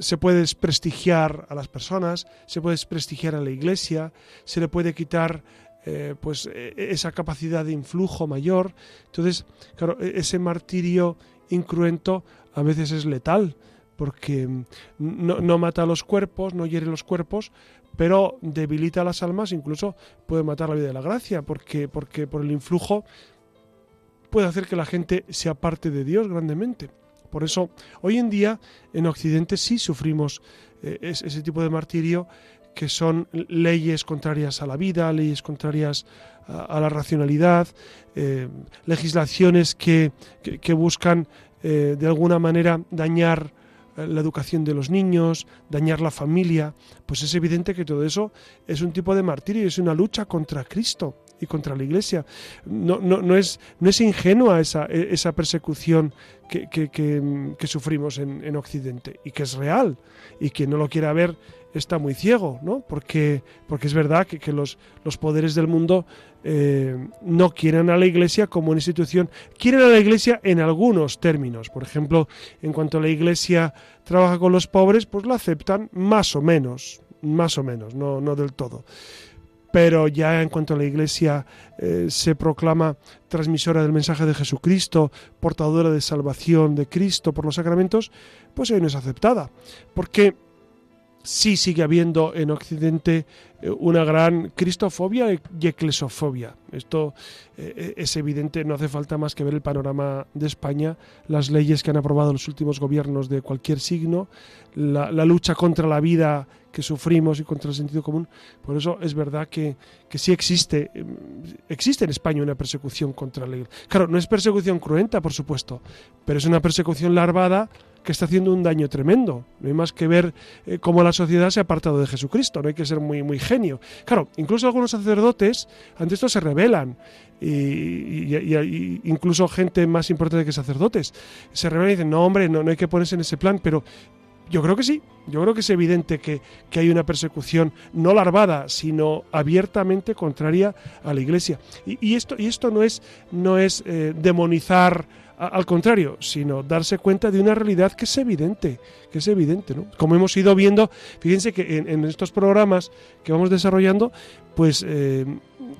se puede desprestigiar a las personas, se puede desprestigiar a la iglesia, se le puede quitar eh, pues e, esa capacidad de influjo mayor. Entonces, claro, e, ese martirio incruento a veces es letal porque no, no, mata a los cuerpos, no hiere los cuerpos, pero debilita las almas, incluso puede matar la vida de la gracia, porque, porque por el influjo puede hacer que la gente se aparte de Dios grandemente. Por eso, hoy en día en Occidente sí sufrimos eh, ese tipo de martirio que son leyes contrarias a la vida, leyes contrarias a, la racionalidad, eh, legislaciones que, buscan eh, de alguna manera dañar la educación de los niños, dañar la familia, pues es evidente que todo eso es un tipo de martirio, es una lucha contra Cristo contra la Iglesia. No, no, no, es, no es ingenua esa, esa persecución que, que, sufrimos en, en, Occidente y que es real. Y quien no lo quiera ver está muy ciego, ¿no? Porque, porque es verdad que, los, los poderes del mundo eh, no quieren a la Iglesia como una institución, quieren a la Iglesia en algunos términos. Por ejemplo, en cuanto la Iglesia trabaja con los pobres, pues la aceptan más o menos, más o menos, no, no del todo pero ya en cuanto a la Iglesia eh, se proclama transmisora del mensaje de Jesucristo, portadora de salvación de Cristo por los sacramentos, pues hoy no es aceptada. Porque sí sigue habiendo en Occidente una gran cristofobia y eclesofobia. Esto eh, es evidente, no hace falta más que ver el panorama de España, las leyes que han aprobado los últimos gobiernos de cualquier signo, la, lucha contra la vida que sufrimos y contra el sentido común. Por eso es verdad que, que sí existe, em, existe en España una persecución contra la iglesia. Claro, no es persecución cruenta, por supuesto, pero es una persecución larvada que está haciendo un daño tremendo. No hay más que ver eh, cómo la sociedad se ha apartado de Jesucristo, no hay que ser muy, muy genio. Claro, incluso algunos sacerdotes ante esto se rebelan, y, incluso gente más importante que sacerdotes se rebelan y dicen, no hombre, no, no hay que ponerse en ese plan, pero yo creo que sí, yo creo que es evidente que, hay una persecución no larvada, sino abiertamente contraria a la Iglesia. Y, esto, y esto no es, no es eh, demonizar al contrario, sino darse cuenta de una realidad que es evidente, que es evidente, ¿no? Como hemos ido viendo, fíjense que en, estos programas que vamos desarrollando, pues eh,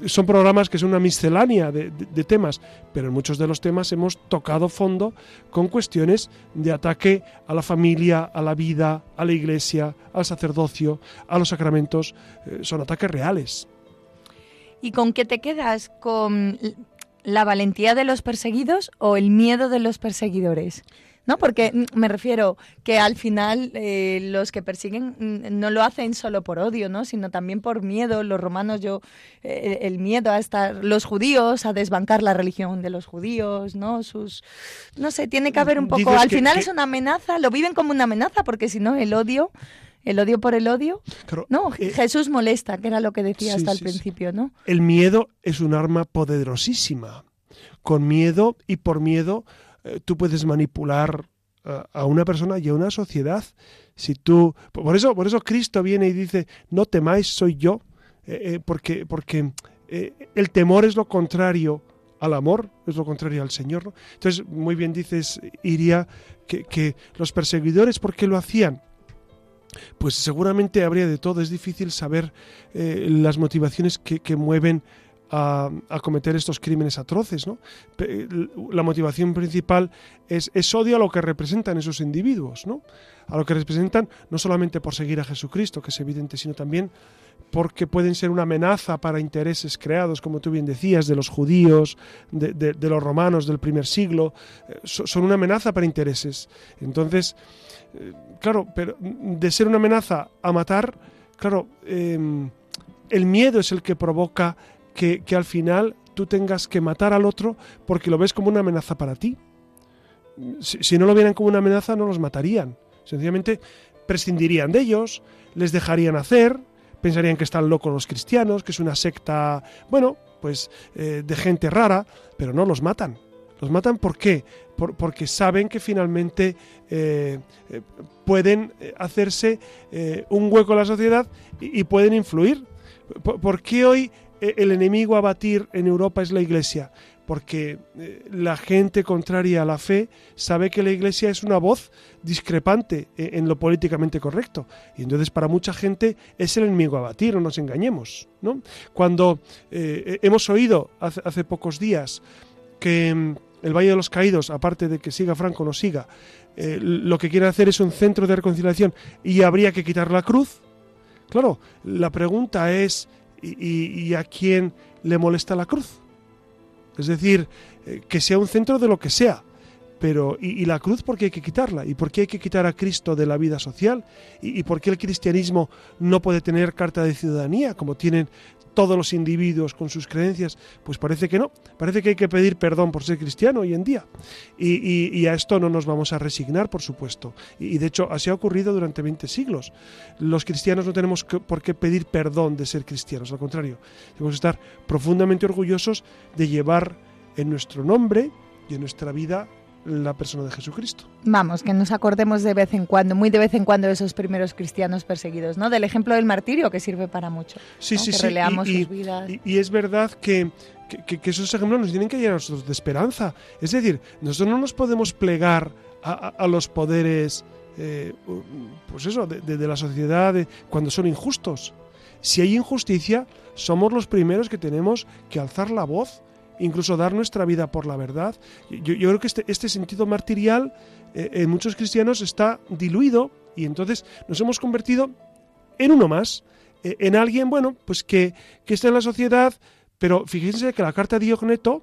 son programas que son una miscelánea de, temas, pero en muchos de los temas hemos tocado fondo con cuestiones de ataque a la familia, a la vida, a la iglesia, al sacerdocio, a los sacramentos, eh, son ataques reales. ¿Y con qué te quedas? ¿Con ¿La valentía de los perseguidos o el miedo de los perseguidores? ¿no? Porque mm, me refiero que al final eh, los que persiguen mm, no lo hacen solo por odio, ¿no? Sino también por miedo. Los romanos, yo, eh, el miedo a estar, los judíos, a desbancar la religión de los judíos, ¿no? Sus, no sé, tiene que haber un poco. Al final es una amenaza, lo viven como una amenaza, porque si no, el odio el odio por el odio. no, eh, Jesús molesta, que era lo que decía hasta el principio, ¿no? El miedo es un arma poderosísima. Con miedo y por miedo eh, tú puedes manipular a una persona y a una sociedad. Si tú, por eso, por eso Cristo viene y dice, no temáis, soy yo, eh, porque, porque el temor es lo contrario al amor, es lo contrario al Señor. Entonces, muy bien dices, Iría, que, los perseguidores, ¿por qué lo hacían? Pues seguramente habría de todo, es difícil saber las motivaciones que, mueven a, cometer estos crímenes atroces. ¿no? La motivación principal es, es, odio a lo que representan esos individuos, ¿no? a lo que representan no solamente por seguir a Jesucristo, que es evidente, sino también porque pueden ser una amenaza para intereses creados, como tú bien decías, de los judíos, de, los romanos del primer siglo, eh, son una amenaza para intereses. Entonces, eh, claro, pero de ser una amenaza a matar, claro, em, el miedo es el que provoca que, al final tú tengas que matar al otro porque lo ves como una amenaza para ti. Si, no lo vieran como una amenaza, no los matarían. Sencillamente prescindirían de ellos, les dejarían hacer, pensarían que están locos los cristianos, que es una secta, bueno, pues eh, de gente rara, pero no los matan. ¿Los matan por qué? porque saben que finalmente eh, eh, pueden hacerse un hueco en la sociedad y, pueden influir. ¿Por, qué hoy eh, el enemigo a batir en Europa es la Iglesia, porque eh, la gente contraria a la fe sabe que la Iglesia es una voz discrepante eh, en lo políticamente correcto. Y entonces para mucha gente es el enemigo a batir, no nos engañemos. ¿no? Cuando hemos oído hace, pocos días que mm, el Valle de los Caídos, aparte de que siga Franco no siga, lo que quiere hacer es un centro de reconciliación y habría que quitar la cruz, claro, la pregunta es, y, a quién le molesta la cruz. Es decir, eh, que sea un centro de lo que sea. Pero, ¿y, la cruz por qué hay que quitarla? ¿Y por qué hay que quitar a Cristo de la vida social? ¿Y, ¿Y, por qué el cristianismo no puede tener carta de ciudadanía como tienen todos los individuos con sus creencias? Pues parece que no. Parece que hay que pedir perdón por ser cristiano hoy en día. Y, a esto no nos vamos a resignar, por supuesto. Y, de hecho, así ha ocurrido durante 20 siglos. Los cristianos no tenemos por qué pedir perdón de ser cristianos, al contrario. Debemos estar profundamente orgullosos de llevar en nuestro nombre y en nuestra vida la persona de Jesucristo. Vamos, que nos acordemos de vez en cuando, muy de vez en cuando, de esos primeros cristianos perseguidos, ¿no? Del ejemplo del martirio que sirve para mucho. Sí, sí, que sí. Releamos sus vidas. Y, es verdad que, que, esos ejemplos nos tienen que llenar a nosotros de esperanza. Es decir, nosotros no nos podemos plegar a, los poderes, eh, pues eso, de, la sociedad cuando son injustos. Si hay injusticia, somos los primeros que tenemos que alzar la voz incluso dar nuestra vida por la verdad. Yo, creo que este, este sentido martirial eh, en muchos cristianos está diluido y entonces nos hemos convertido en uno más, eh, en alguien, bueno, pues que, está en la sociedad, pero fíjense que la carta de Diogneto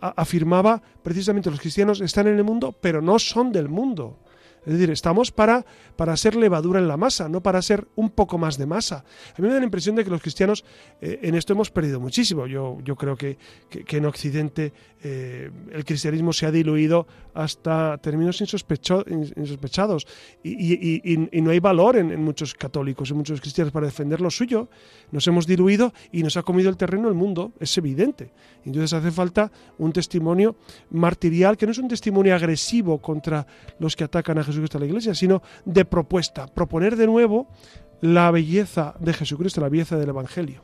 afirmaba precisamente los cristianos están en el mundo, pero no son del mundo. Es decir, estamos para, para ser levadura en la masa, no para ser un poco más de masa. A mí me da la impresión de que los cristianos eh, en esto hemos perdido muchísimo. Yo, yo creo que, en Occidente eh, el cristianismo se ha diluido hasta términos insospechados y, no hay valor en, muchos católicos, en muchos cristianos para defender lo suyo. Nos hemos diluido y nos ha comido el terreno el mundo, es evidente. Entonces hace falta un testimonio martirial que no es un testimonio agresivo contra los que atacan a Jesucristo a la Iglesia, sino de propuesta, proponer de nuevo la belleza de Jesucristo, la belleza del Evangelio.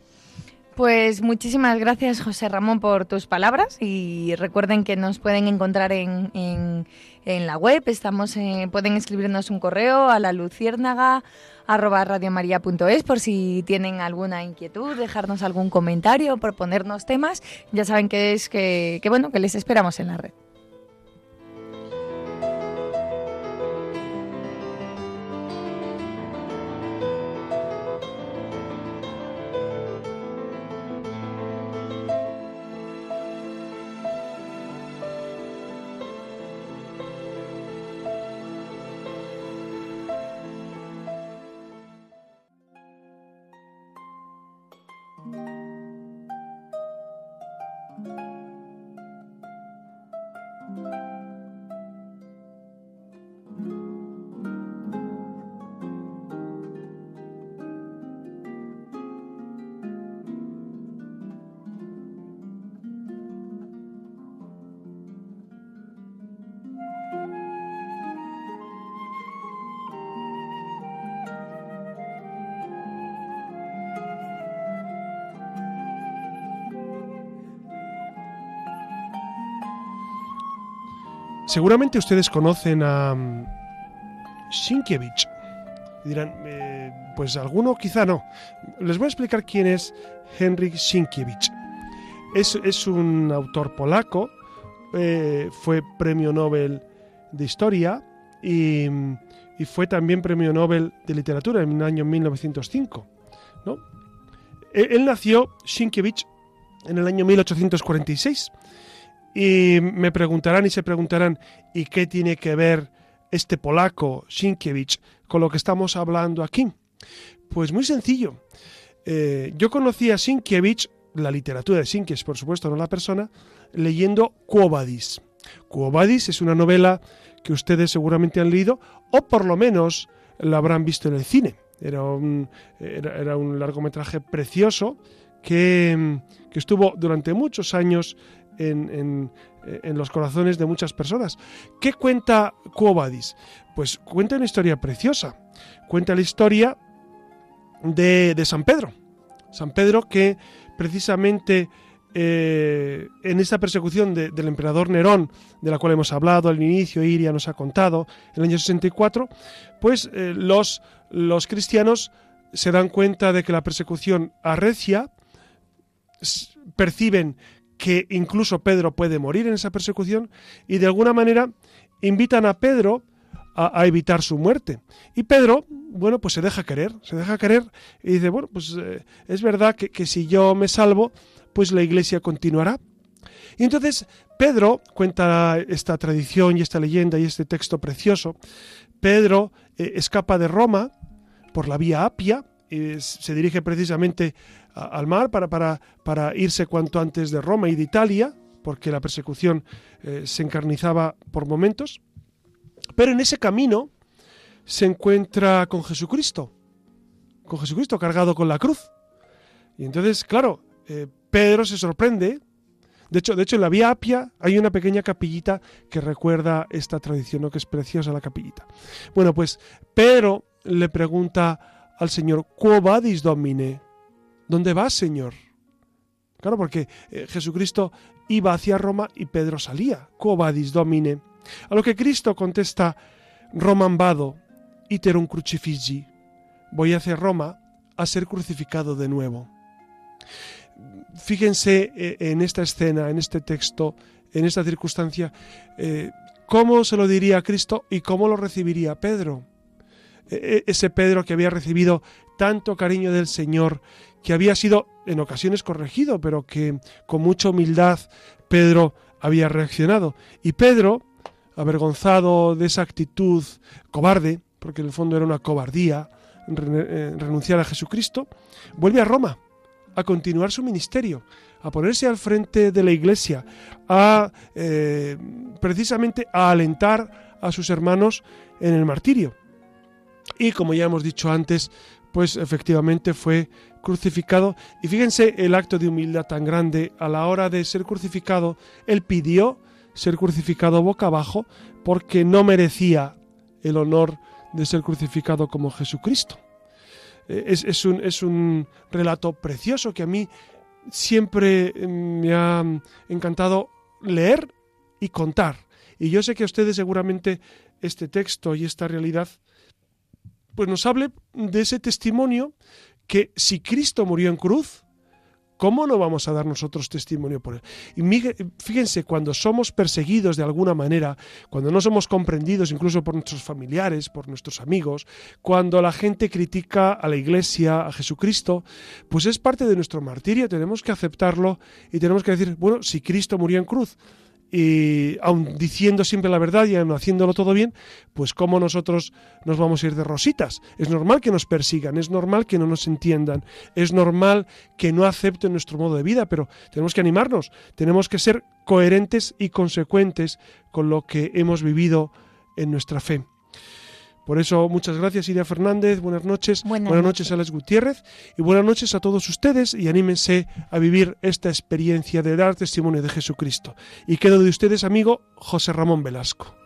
Pues muchísimas gracias José Ramón por tus palabras y recuerden que nos pueden encontrar en, en, la web, estamos pueden escribirnos un correo a la luciérnaga arroba por si tienen alguna inquietud, dejarnos algún comentario, proponernos temas, ya saben que es que, que bueno, que les esperamos en la red. Seguramente ustedes conocen a mm, Sienkiewicz. Dirán, eh, pues alguno quizá no. Les voy a explicar quién es Henryk Sienkiewicz. Es, es un autor polaco, eh, fue premio Nobel de Historia y, y, fue también premio Nobel de Literatura en el año 1905. ¿no? Él, él nació, Sienkiewicz, en el año 1846. Y me preguntarán y se preguntarán, ¿y qué tiene que ver este polaco, Sienkiewicz, con lo que estamos hablando aquí? Pues muy sencillo. Eh, yo conocí a Sienkiewicz, la literatura de Sienkiewicz, por supuesto, no la persona, leyendo. Quo Vadis es una novela que ustedes seguramente han leído, o por lo menos la habrán visto en el cine. Era un, era, era un largometraje precioso que, que, estuvo durante muchos años en, en, los corazones de muchas personas. ¿Qué cuenta Quo Vadis? Pues cuenta una historia preciosa. Cuenta la historia de, de San Pedro. San Pedro que precisamente eh, en esta persecución de, del emperador Nerón, de la cual hemos hablado al inicio, Iria nos ha contado, en el año 64, pues eh, los, los cristianos se dan cuenta de que la persecución arrecia, perciben que incluso Pedro puede morir en esa persecución y de alguna manera invitan a Pedro a, evitar su muerte. Y Pedro, bueno, pues se deja querer, se deja querer y dice, bueno, pues eh, es verdad que, que, si yo me salvo, pues la iglesia continuará. Y entonces Pedro cuenta esta tradición y esta leyenda y este texto precioso. Pedro eh, escapa de Roma por la vía Apia, y se dirige precisamente al mar para, para, para irse cuanto antes de Roma y de Italia, porque la persecución eh, se encarnizaba por momentos. Pero en ese camino se encuentra con Jesucristo, con Jesucristo cargado con la cruz. Y entonces, claro, eh, Pedro se sorprende. De hecho, de hecho, en la Vía Apia hay una pequeña capillita que recuerda esta tradición, que es preciosa la capillita. Bueno, pues Pedro le pregunta al Señor, ¿Quo vadis domine? ¿Dónde vas, Señor? Claro, porque eh, Jesucristo iba hacia Roma y Pedro salía. Quo vadis domine? A lo que Cristo contesta, Romam vado, iterum crucifigi. Voy hacia Roma a ser crucificado de nuevo. Fíjense eh, en esta escena, en este texto, en esta circunstancia, eh, cómo se lo diría a Cristo y cómo lo recibiría Pedro. E, e, ese Pedro que había recibido tanto cariño del Señor, que había sido en ocasiones corregido, pero que con mucha humildad Pedro había reaccionado. Y Pedro, avergonzado de esa actitud cobarde, porque en el fondo era una cobardía eh, renunciar a Jesucristo, vuelve a Roma a continuar su ministerio, a ponerse al frente de la iglesia, a eh, precisamente a alentar a sus hermanos en el martirio. Y como ya hemos dicho antes, pues efectivamente fue crucificado. Y fíjense el acto de humildad tan grande. A la hora de ser crucificado, él pidió ser crucificado boca abajo porque no merecía el honor de ser crucificado como Jesucristo. Es, es, un, es un relato precioso que a mí siempre me ha encantado leer y contar. Y yo sé que a ustedes seguramente este texto y esta realidad pues nos hable de ese testimonio que si Cristo murió en cruz, ¿Cómo no vamos a dar nosotros testimonio por él? Y fíjense, cuando somos perseguidos de alguna manera, cuando no somos comprendidos incluso por nuestros familiares, por nuestros amigos, cuando la gente critica a la iglesia, a Jesucristo, pues es parte de nuestro martirio, tenemos que aceptarlo y tenemos que decir, bueno, si Cristo murió en cruz, y aun diciendo siempre la verdad y aun haciéndolo todo bien, pues cómo nosotros nos vamos a ir de rositas. Es normal que nos persigan, es normal que no nos entiendan, es normal que no acepten nuestro modo de vida, pero tenemos que animarnos, tenemos que ser coherentes y consecuentes con lo que hemos vivido en nuestra fe. Por eso, muchas gracias, Iria Fernández. Buenas noches. Buenas, buenas noches, Alex Gutiérrez. Y buenas noches a todos ustedes y anímense a vivir esta experiencia de dar testimonio de Jesucristo. Y quedo de ustedes, amigo José Ramón Velasco.